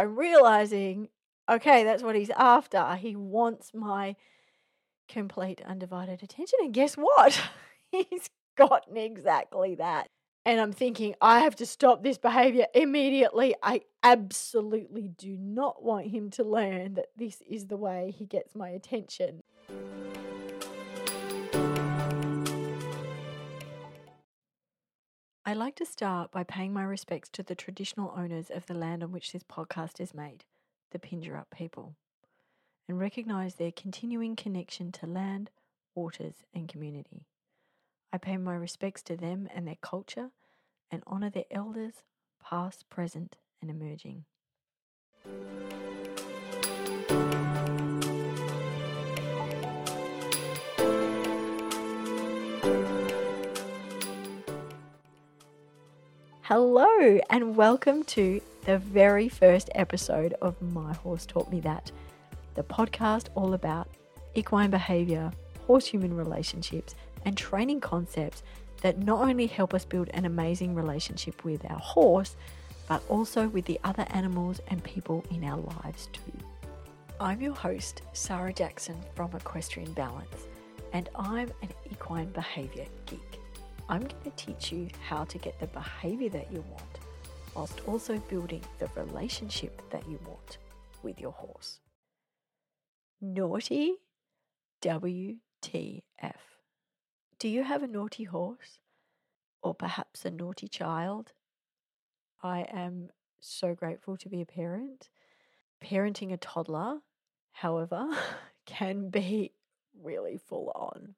I'm realizing, okay, that's what he's after. He wants my complete undivided attention. And guess what? he's gotten exactly that. And I'm thinking, I have to stop this behavior immediately. I absolutely do not want him to learn that this is the way he gets my attention. I'd like to start by paying my respects to the traditional owners of the land on which this podcast is made, the Pinjarra people, and recognise their continuing connection to land, waters, and community. I pay my respects to them and their culture and honour their elders, past, present, and emerging. Hello, and welcome to the very first episode of My Horse Taught Me That, the podcast all about equine behaviour, horse human relationships, and training concepts that not only help us build an amazing relationship with our horse, but also with the other animals and people in our lives too. I'm your host, Sarah Jackson from Equestrian Balance, and I'm an equine behaviour geek. I'm going to teach you how to get the behaviour that you want, whilst also building the relationship that you want with your horse. Naughty WTF. Do you have a naughty horse? Or perhaps a naughty child? I am so grateful to be a parent. Parenting a toddler, however, can be really full on.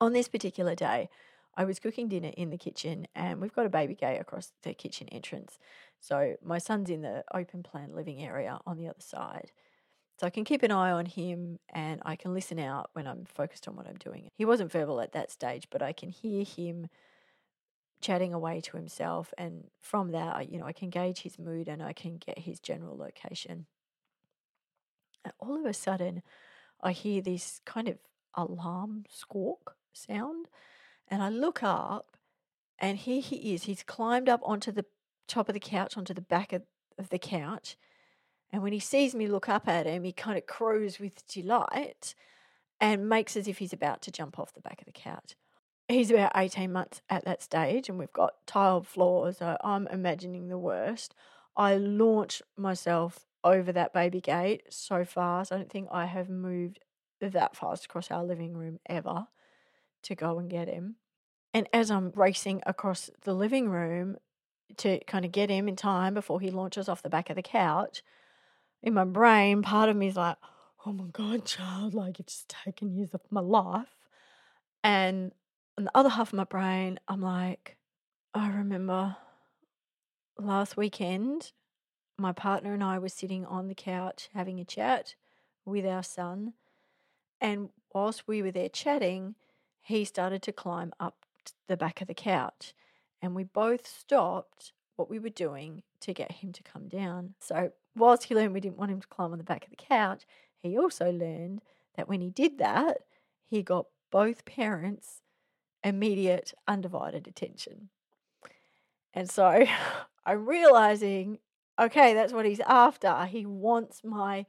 On this particular day, I was cooking dinner in the kitchen and we've got a baby gate across the kitchen entrance. So my son's in the open plan living area on the other side. So I can keep an eye on him and I can listen out when I'm focused on what I'm doing. He wasn't verbal at that stage, but I can hear him chatting away to himself and from that I, you know I can gauge his mood and I can get his general location. And all of a sudden I hear this kind of alarm squawk sound and I look up and here he is. He's climbed up onto the top of the couch, onto the back of, of the couch and when he sees me look up at him, he kind of crows with delight and makes as if he's about to jump off the back of the couch. He's about 18 months at that stage, and we've got tiled floors, so I'm imagining the worst. I launch myself over that baby gate so fast. I don't think I have moved that fast across our living room ever to go and get him. And as I'm racing across the living room to kind of get him in time before he launches off the back of the couch, in my brain, part of me is like, oh my God, child, like you've just taken years of my life. And on the other half of my brain, I'm like, I remember last weekend, my partner and I were sitting on the couch having a chat with our son. And whilst we were there chatting, he started to climb up the back of the couch. And we both stopped what we were doing to get him to come down. So whilst he learned we didn't want him to climb on the back of the couch, he also learned that when he did that, he got both parents' immediate, undivided attention. And so I'm realizing, okay, that's what he's after. He wants my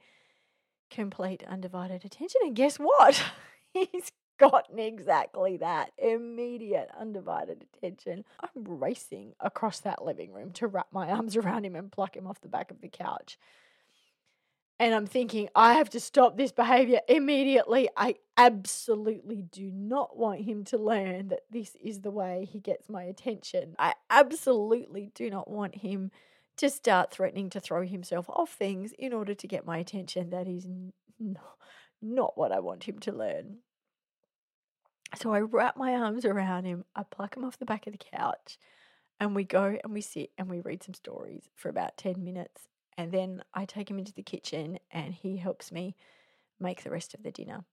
complete, undivided attention. And guess what? he's gotten exactly that immediate, undivided attention. I'm racing across that living room to wrap my arms around him and pluck him off the back of the couch. And I'm thinking, I have to stop this behavior immediately. I absolutely do not want him to learn that this is the way he gets my attention. I absolutely do not want him to start threatening to throw himself off things in order to get my attention. That is not, not what I want him to learn. So I wrap my arms around him, I pluck him off the back of the couch, and we go and we sit and we read some stories for about 10 minutes. And then I take him into the kitchen and he helps me make the rest of the dinner.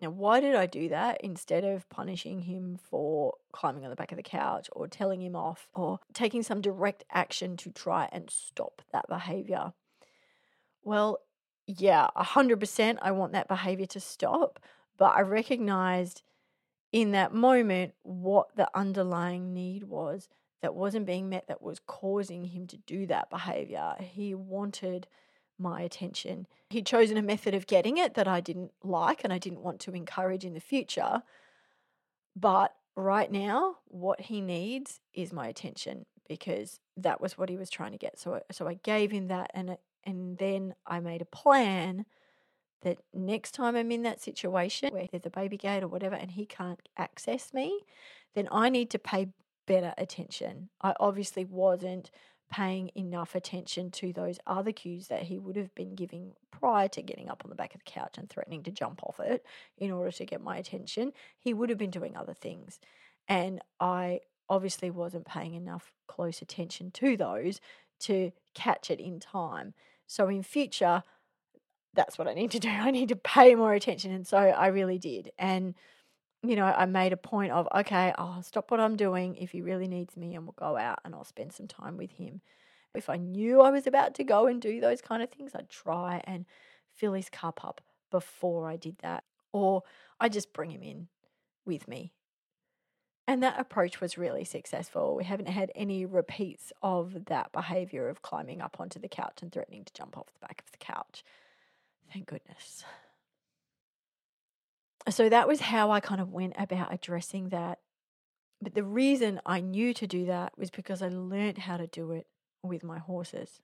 Now, why did I do that instead of punishing him for climbing on the back of the couch or telling him off or taking some direct action to try and stop that behavior? Well, yeah, 100% I want that behavior to stop. But I recognized in that moment what the underlying need was that wasn't being met that was causing him to do that behavior. He wanted my attention. He'd chosen a method of getting it that I didn't like and I didn't want to encourage in the future. But right now, what he needs is my attention because that was what he was trying to get. So, so I gave him that, and and then I made a plan that next time I'm in that situation where there's a baby gate or whatever, and he can't access me, then I need to pay better attention. I obviously wasn't paying enough attention to those other cues that he would have been giving prior to getting up on the back of the couch and threatening to jump off it in order to get my attention. He would have been doing other things. And I obviously wasn't paying enough close attention to those to catch it in time. So in future, that's what I need to do. I need to pay more attention. And so I really did. And you know, I made a point of, okay, I'll stop what I'm doing if he really needs me and we'll go out and I'll spend some time with him. If I knew I was about to go and do those kind of things, I'd try and fill his cup up before I did that. Or I just bring him in with me. And that approach was really successful. We haven't had any repeats of that behavior of climbing up onto the couch and threatening to jump off the back of the couch. Thank goodness so that was how I kind of went about addressing that. But the reason I knew to do that was because I learned how to do it with my horses.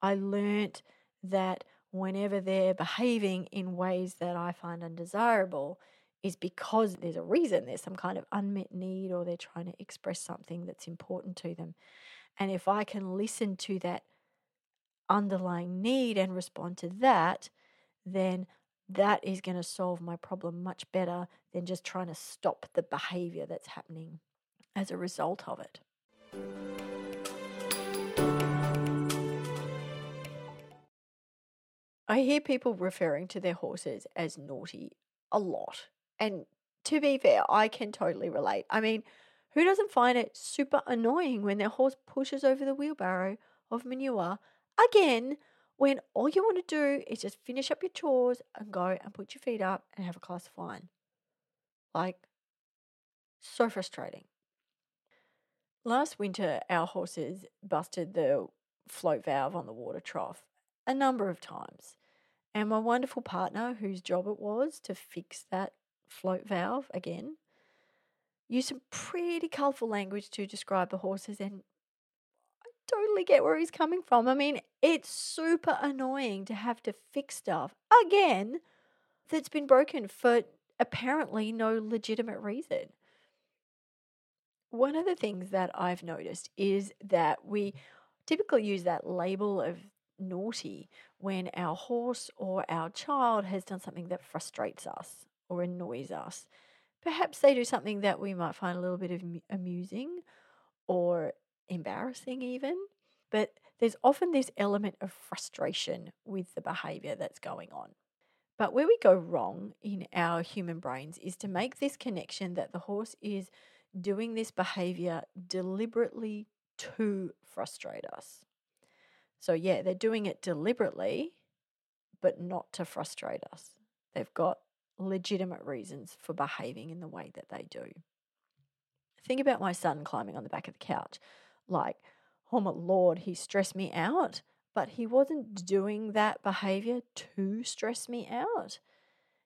I learned that whenever they're behaving in ways that I find undesirable, is because there's a reason, there's some kind of unmet need, or they're trying to express something that's important to them. And if I can listen to that underlying need and respond to that, then that is going to solve my problem much better than just trying to stop the behavior that's happening as a result of it. I hear people referring to their horses as naughty a lot. And to be fair, I can totally relate. I mean, who doesn't find it super annoying when their horse pushes over the wheelbarrow of manure again when all you want to do is just finish up your chores and go and put your feet up and have a glass of wine. Like, so frustrating. Last winter, our horses busted the float valve on the water trough a number of times. And my wonderful partner, whose job it was to fix that float valve again, used some pretty colourful language to describe the horses and totally get where he's coming from. I mean, it's super annoying to have to fix stuff again that's been broken for apparently no legitimate reason. One of the things that I've noticed is that we typically use that label of naughty when our horse or our child has done something that frustrates us or annoys us. Perhaps they do something that we might find a little bit of amusing or embarrassing, even. But there's often this element of frustration with the behavior that's going on. But where we go wrong in our human brains is to make this connection that the horse is doing this behavior deliberately to frustrate us. So, yeah, they're doing it deliberately, but not to frustrate us. They've got legitimate reasons for behaving in the way that they do. Think about my son climbing on the back of the couch. Like, oh my lord, he stressed me out. But he wasn't doing that behavior to stress me out.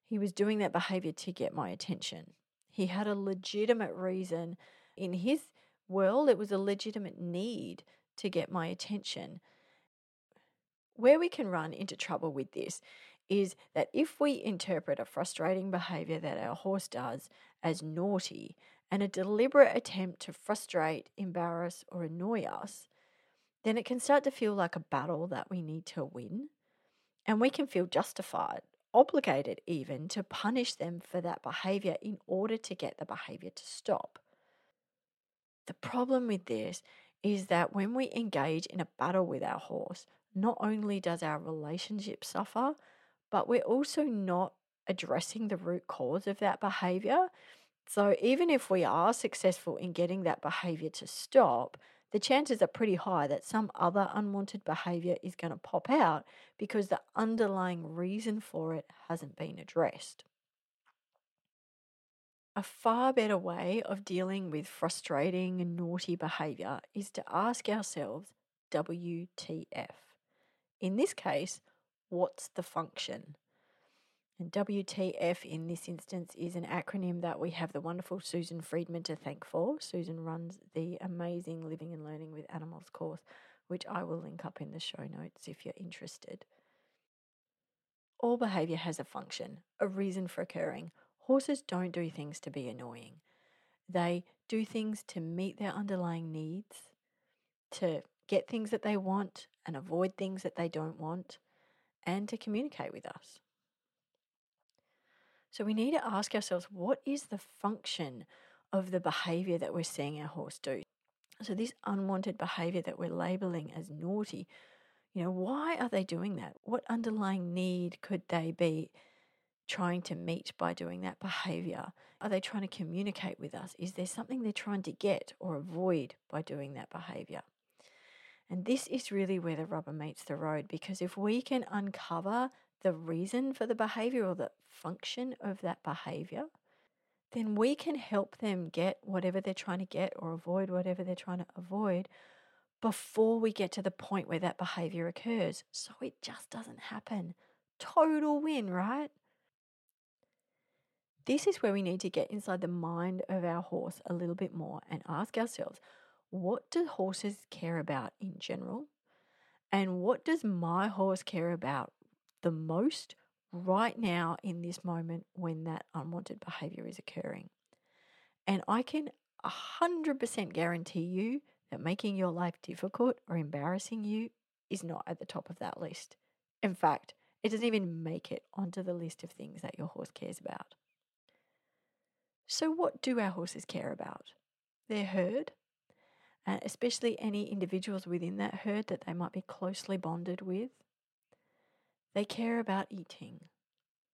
He was doing that behavior to get my attention. He had a legitimate reason. In his world, it was a legitimate need to get my attention. Where we can run into trouble with this is that if we interpret a frustrating behavior that our horse does as naughty and a deliberate attempt to frustrate, embarrass, or annoy us, then it can start to feel like a battle that we need to win. And we can feel justified, obligated even, to punish them for that behavior in order to get the behavior to stop. The problem with this is that when we engage in a battle with our horse, not only does our relationship suffer, but we're also not addressing the root cause of that behavior so even if we are successful in getting that behavior to stop, the chances are pretty high that some other unwanted behavior is going to pop out because the underlying reason for it hasn't been addressed. A far better way of dealing with frustrating and naughty behavior is to ask ourselves WTF. In this case, what's the function? And WTF in this instance is an acronym that we have the wonderful Susan Friedman to thank for. Susan runs the amazing Living and Learning with Animals course, which I will link up in the show notes if you're interested. All behavior has a function, a reason for occurring. Horses don't do things to be annoying. They do things to meet their underlying needs, to get things that they want and avoid things that they don't want, and to communicate with us. So we need to ask ourselves what is the function of the behavior that we're seeing our horse do? So, this unwanted behavior that we're labeling as naughty, you know, why are they doing that? What underlying need could they be trying to meet by doing that behavior? Are they trying to communicate with us? Is there something they're trying to get or avoid by doing that behavior? And this is really where the rubber meets the road because if we can uncover the reason for the behavior or the function of that behavior, then we can help them get whatever they're trying to get or avoid whatever they're trying to avoid before we get to the point where that behavior occurs. So it just doesn't happen. Total win, right? This is where we need to get inside the mind of our horse a little bit more and ask ourselves what do horses care about in general? And what does my horse care about the most right now in this moment when that unwanted behavior is occurring. And I can 100% guarantee you that making your life difficult or embarrassing you is not at the top of that list. In fact, it doesn't even make it onto the list of things that your horse cares about. So, what do our horses care about? Their herd, uh, especially any individuals within that herd that they might be closely bonded with. They care about eating.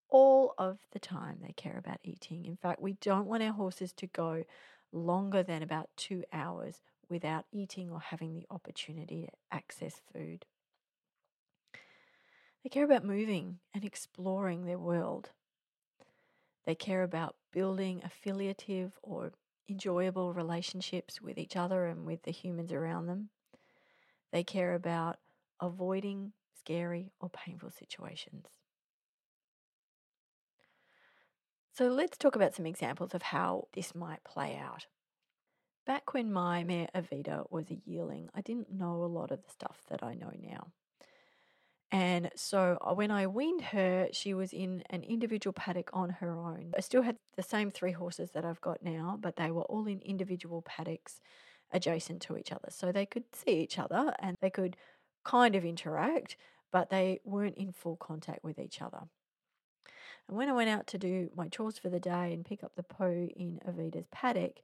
All of the time, they care about eating. In fact, we don't want our horses to go longer than about two hours without eating or having the opportunity to access food. They care about moving and exploring their world. They care about building affiliative or enjoyable relationships with each other and with the humans around them. They care about avoiding scary, or painful situations. So let's talk about some examples of how this might play out. Back when my mare Avita was a yearling, I didn't know a lot of the stuff that I know now. And so when I weaned her, she was in an individual paddock on her own. I still had the same three horses that I've got now, but they were all in individual paddocks adjacent to each other. So they could see each other and they could kind of interact, but they weren't in full contact with each other. And when I went out to do my chores for the day and pick up the poo in Avita's paddock,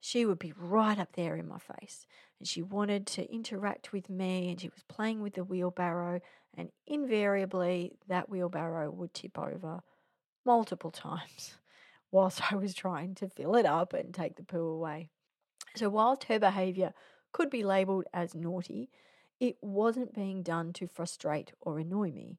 she would be right up there in my face. And she wanted to interact with me and she was playing with the wheelbarrow. And invariably, that wheelbarrow would tip over multiple times whilst I was trying to fill it up and take the poo away. So, whilst her behaviour could be labelled as naughty, it wasn't being done to frustrate or annoy me.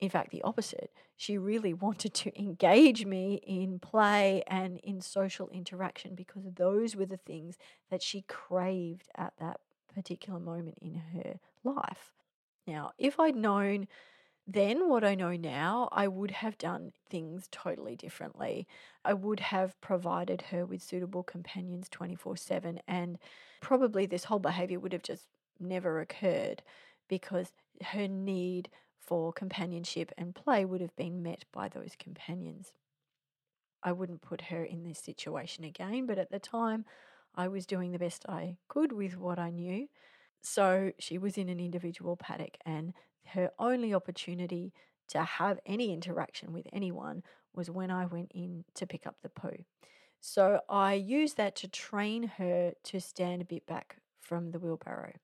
In fact, the opposite. She really wanted to engage me in play and in social interaction because those were the things that she craved at that particular moment in her life. Now, if I'd known then what I know now, I would have done things totally differently. I would have provided her with suitable companions 24 7, and probably this whole behavior would have just never occurred because her need for companionship and play would have been met by those companions. I wouldn't put her in this situation again, but at the time I was doing the best I could with what I knew. So she was in an individual paddock, and her only opportunity to have any interaction with anyone was when I went in to pick up the poo. So I used that to train her to stand a bit back from the wheelbarrow.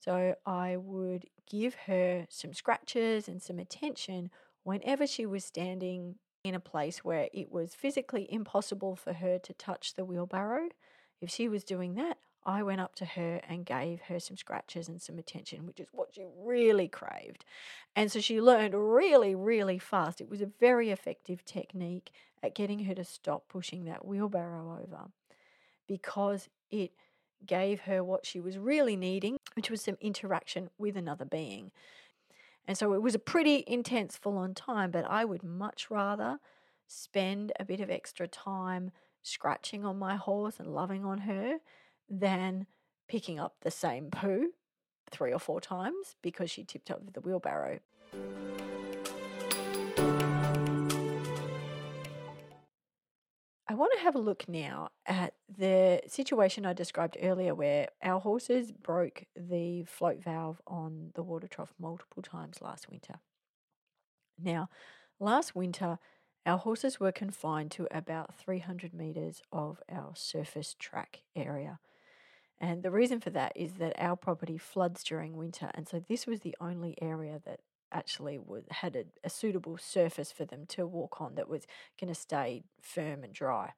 So I would give her some scratches and some attention whenever she was standing in a place where it was physically impossible for her to touch the wheelbarrow. if she was doing that, I went up to her and gave her some scratches and some attention, which is what she really craved. And so she learned really, really fast. It was a very effective technique at getting her to stop pushing that wheelbarrow over because it gave her what she was really needing, which was some interaction with another being. And so it was a pretty intense, full on time, but I would much rather spend a bit of extra time scratching on my horse and loving on her than picking up the same poo three or four times because she tipped over the wheelbarrow. I want to have a look now at the situation I described earlier where our horses broke the float valve on the water trough multiple times last winter. Now, last winter, our horses were confined to about 300 metres of our surface track area. And the reason for that is that our property floods during winter, and so this was the only area that actually was, had a, a suitable surface for them to walk on that was going to stay firm and dry.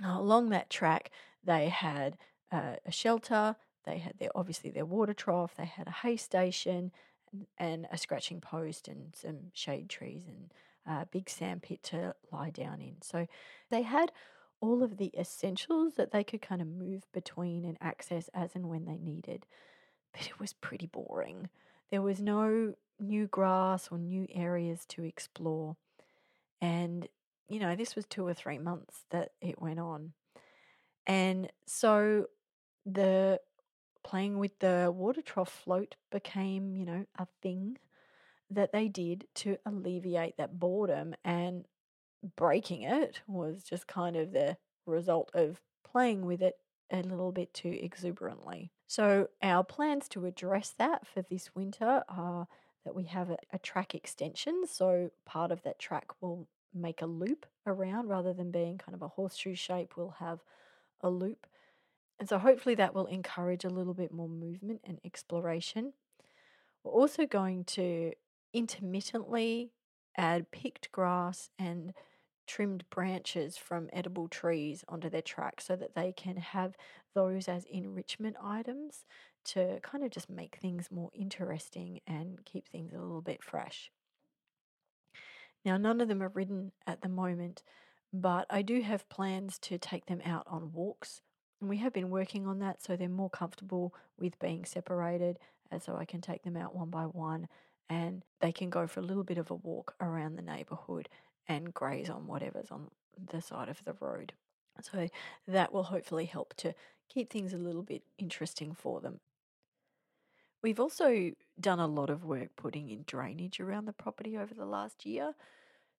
Now, along that track, they had uh, a shelter, they had their obviously their water trough, they had a hay station, and, and a scratching post, and some shade trees, and a big sand pit to lie down in. So they had all of the essentials that they could kind of move between and access as and when they needed. But it was pretty boring. There was no new grass or new areas to explore. And, you know, this was two or three months that it went on. And so the playing with the water trough float became, you know, a thing that they did to alleviate that boredom and breaking it was just kind of the result of playing with it a little bit too exuberantly. So, our plans to address that for this winter are that we have a, a, track extension. So, part of that track will make a loop around rather than being kind of a horseshoe shape, we'll have a loop. And so, hopefully, that will encourage a little bit more movement and exploration. We're also going to intermittently add picked grass and trimmed branches from edible trees onto their track so that they can have those as enrichment items to kind of just make things more interesting and keep things a little bit fresh. Now, none of them are ridden at the moment, but I do have plans to take them out on walks. And we have been working on that so they're more comfortable with being separated, and so I can take them out one by one and they can go for a little bit of a walk around the neighbourhood and graze on whatever's on the side of the road. So that will hopefully help to keep things a little bit interesting for them. We've also done a lot of work putting in drainage around the property over the last year.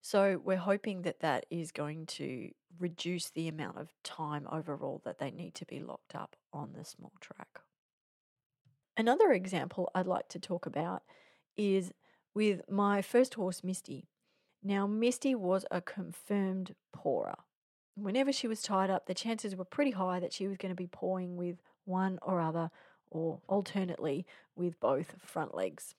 So we're hoping that that is going to reduce the amount of time overall that they need to be locked up on the small track. Another example I'd like to talk about is with my first horse, Misty. Now, Misty was a confirmed pawer. Whenever she was tied up, the chances were pretty high that she was going to be pawing with one or other, or alternately with both front legs.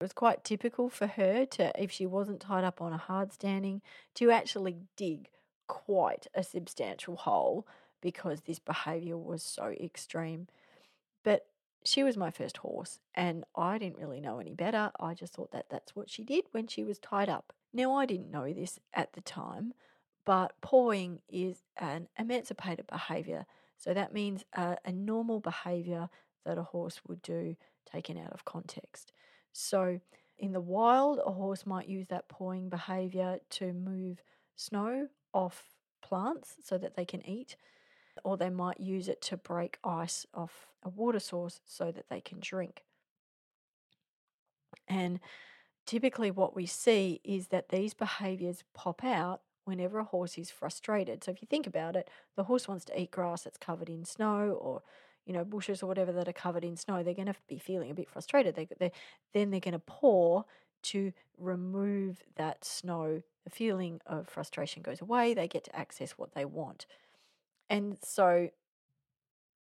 It was quite typical for her to, if she wasn't tied up on a hard standing, to actually dig quite a substantial hole because this behaviour was so extreme. But she was my first horse, and I didn't really know any better. I just thought that that's what she did when she was tied up. Now, I didn't know this at the time, but pawing is an emancipated behaviour. So that means a, a normal behaviour that a horse would do taken out of context. So in the wild, a horse might use that pawing behaviour to move snow off plants so that they can eat, or they might use it to break ice off a water source so that they can drink. And typically what we see is that these behaviors pop out whenever a horse is frustrated. So if you think about it, the horse wants to eat grass that's covered in snow or you know bushes or whatever that are covered in snow. They're going to be feeling a bit frustrated. They, they then they're going to paw to remove that snow. The feeling of frustration goes away. They get to access what they want. And so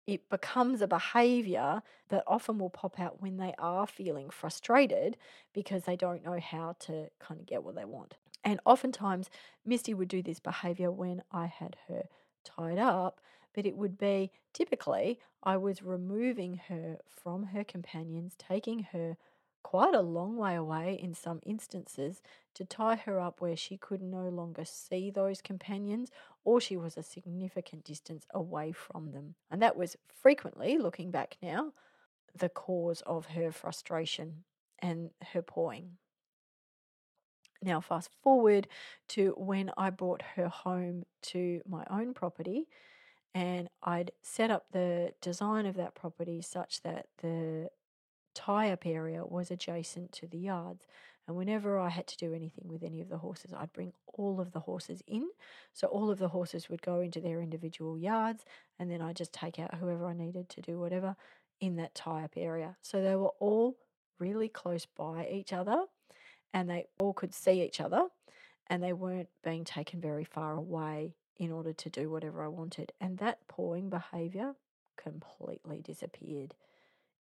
it becomes a behavior that often will pop out when they are feeling frustrated because they don't know how to kind of get what they want. And oftentimes, Misty would do this behavior when I had her tied up but it would be typically I was removing her from her companions, taking her quite a long way away in some instances to tie her up where she could no longer see those companions or she was a significant distance away from them. And that was frequently, looking back now, the cause of her frustration and her pawing. Now, fast forward to when I brought her home to my own property, and I'd set up the design of that property such that the tie up area was adjacent to the yards. And whenever I had to do anything with any of the horses, I'd bring all of the horses in. So all of the horses would go into their individual yards, and then I'd just take out whoever I needed to do whatever in that tie up area. So they were all really close by each other and they all could see each other and they weren't being taken very far away in order to do whatever I wanted. And that pawing behavior completely disappeared.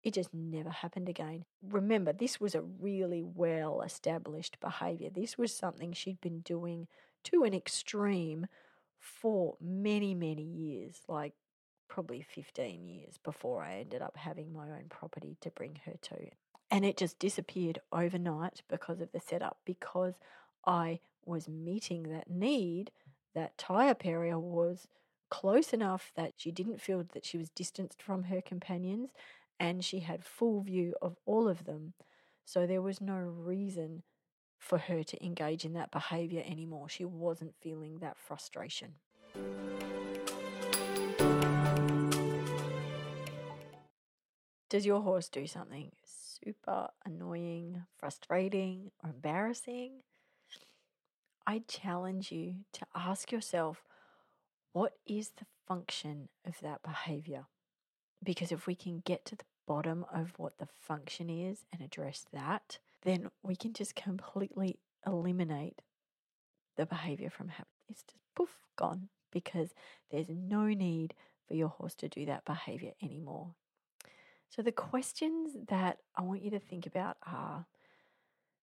It just never happened again. Remember, this was a really well established behavior. This was something she'd been doing to an extreme for many, many years, like probably 15 years before I ended up having my own property to bring her to. And it just disappeared overnight because of the setup, because I was meeting that need. That tie up was close enough that she didn't feel that she was distanced from her companions and she had full view of all of them. So there was no reason for her to engage in that behavior anymore. She wasn't feeling that frustration. Does your horse do something super annoying, frustrating, or embarrassing? I challenge you to ask yourself what is the function of that behavior? Because if we can get to the bottom of what the function is and address that, then we can just completely eliminate the behavior from happening. It's just poof, gone because there's no need for your horse to do that behavior anymore. So, the questions that I want you to think about are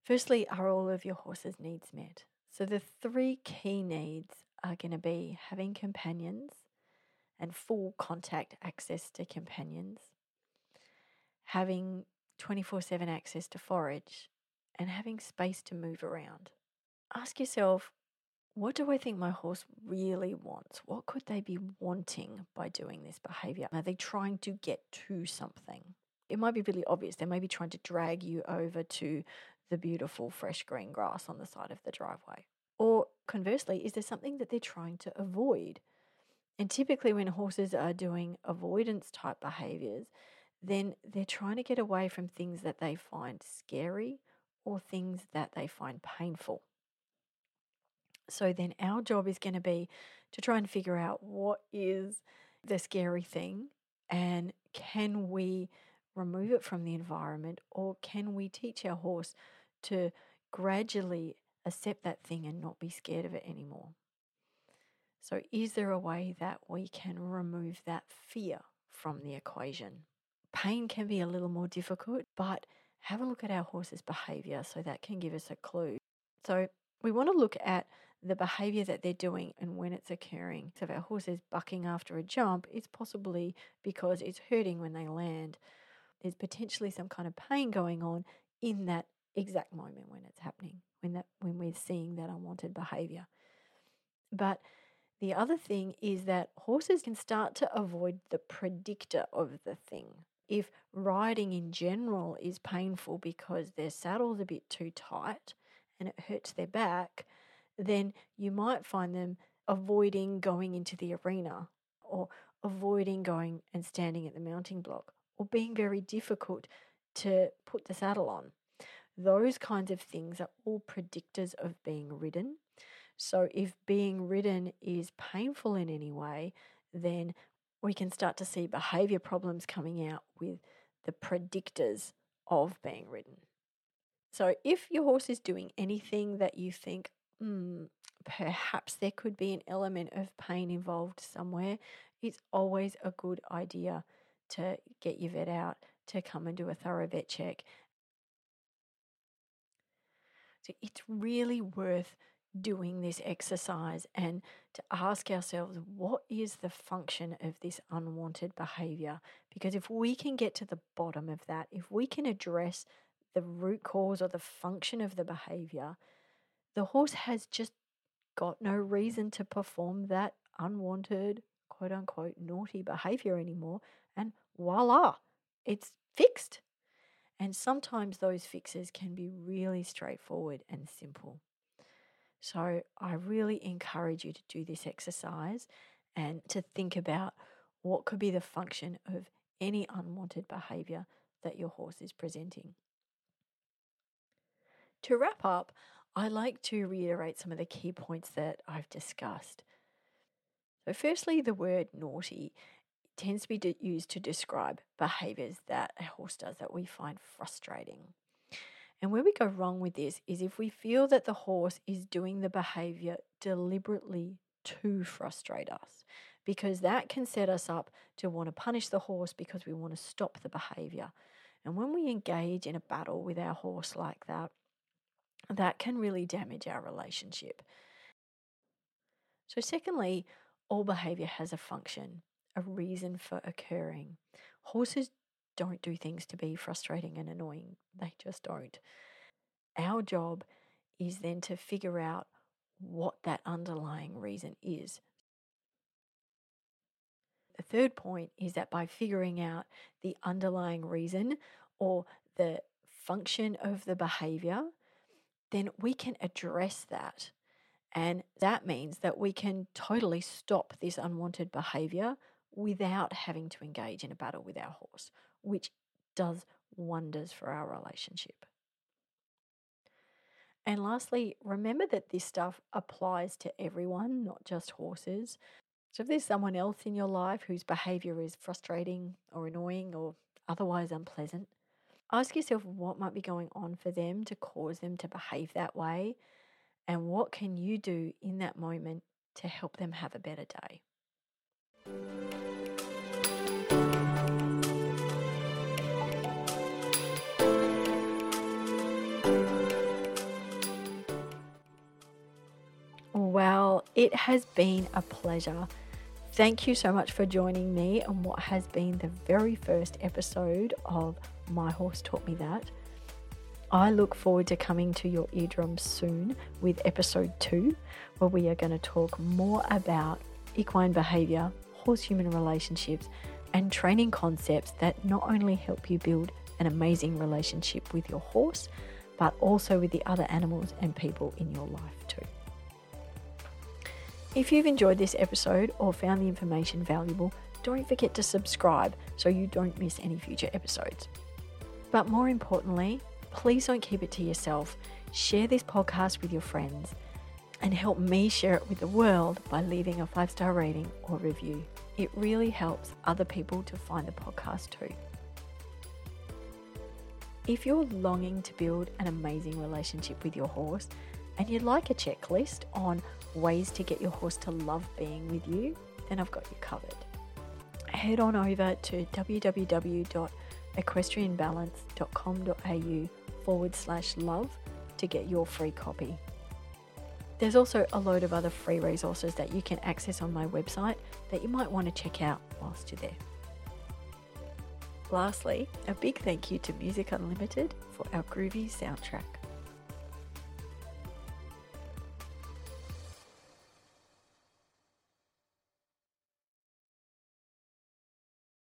firstly, are all of your horse's needs met? So, the three key needs are going to be having companions and full contact access to companions, having 24 7 access to forage, and having space to move around. Ask yourself, what do I think my horse really wants? What could they be wanting by doing this behavior? Are they trying to get to something? It might be really obvious. They may be trying to drag you over to the beautiful fresh green grass on the side of the driveway. Or conversely, is there something that they're trying to avoid? And typically, when horses are doing avoidance type behaviors, then they're trying to get away from things that they find scary or things that they find painful. So then our job is going to be to try and figure out what is the scary thing and can we remove it from the environment or can we teach our horse to gradually accept that thing and not be scared of it anymore? So, is there a way that we can remove that fear from the equation? Pain can be a little more difficult, but have a look at our horse's behavior so that can give us a clue. So, we want to look at the behavior that they're doing and when it's occurring. So if our horse is bucking after a jump, it's possibly because it's hurting when they land. There's potentially some kind of pain going on in that exact moment when it's happening, when that when we're seeing that unwanted behavior. But the other thing is that horses can start to avoid the predictor of the thing. If riding in general is painful because their saddle's a bit too tight and it hurts their back, then you might find them avoiding going into the arena or avoiding going and standing at the mounting block or being very difficult to put the saddle on. Those kinds of things are all predictors of being ridden. So, if being ridden is painful in any way, then we can start to see behavior problems coming out with the predictors of being ridden. So, if your horse is doing anything that you think, mm, perhaps there could be an element of pain involved somewhere, it's always a good idea to get your vet out to come and do a thorough vet check. So it's really worth doing this exercise and to ask ourselves what is the function of this unwanted behavior? Because if we can get to the bottom of that, if we can address the root cause or the function of the behavior, the horse has just got no mm. reason to perform that unwanted, quote unquote, naughty behavior anymore. And voila, it's fixed. And sometimes those fixes can be really straightforward and simple. So I really encourage you to do this exercise and to think about what could be the function of any unwanted behavior that your horse is presenting. To wrap up, I like to reiterate some of the key points that I've discussed. So, firstly, the word naughty tends to be used to describe behaviors that a horse does that we find frustrating. And where we go wrong with this is if we feel that the horse is doing the behavior deliberately to frustrate us, because that can set us up to want to punish the horse because we want to stop the behavior. And when we engage in a battle with our horse like that, that can really damage our relationship. So, secondly, all behavior has a function, a reason for occurring. Horses don't do things to be frustrating and annoying, they just don't. Our job is then to figure out what that underlying reason is. The third point is that by figuring out the underlying reason or the function of the behavior, then we can address that. And that means that we can totally stop this unwanted behavior without having to engage in a battle with our horse, which does wonders for our relationship. And lastly, remember that this stuff applies to everyone, not just horses. So if there's someone else in your life whose behavior is frustrating or annoying or otherwise unpleasant, ask yourself what might be going on for them to cause them to behave that way and what can you do in that moment to help them have a better day. Well, it has been a pleasure. Thank you so much for joining me on what has been the very first episode of My Horse Taught Me That. I look forward to coming to your eardrums soon with episode two, where we are going to talk more about equine behavior, horse human relationships, and training concepts that not only help you build an amazing relationship with your horse, but also with the other animals and people in your life too. If you've enjoyed this episode or found the information valuable, don't forget to subscribe so you don't miss any future episodes. But more importantly, please don't keep it to yourself. Share this podcast with your friends and help me share it with the world by leaving a five star rating or review. It really helps other people to find the podcast too. If you're longing to build an amazing relationship with your horse and you'd like a checklist on ways to get your horse to love being with you, then I've got you covered. Head on over to www.equestrianbalance.com.au forward slash love to get your free copy. There's also a load of other free resources that you can access on my website that you might want to check out whilst you're there. Lastly, a big thank you to Music Unlimited for our groovy soundtrack.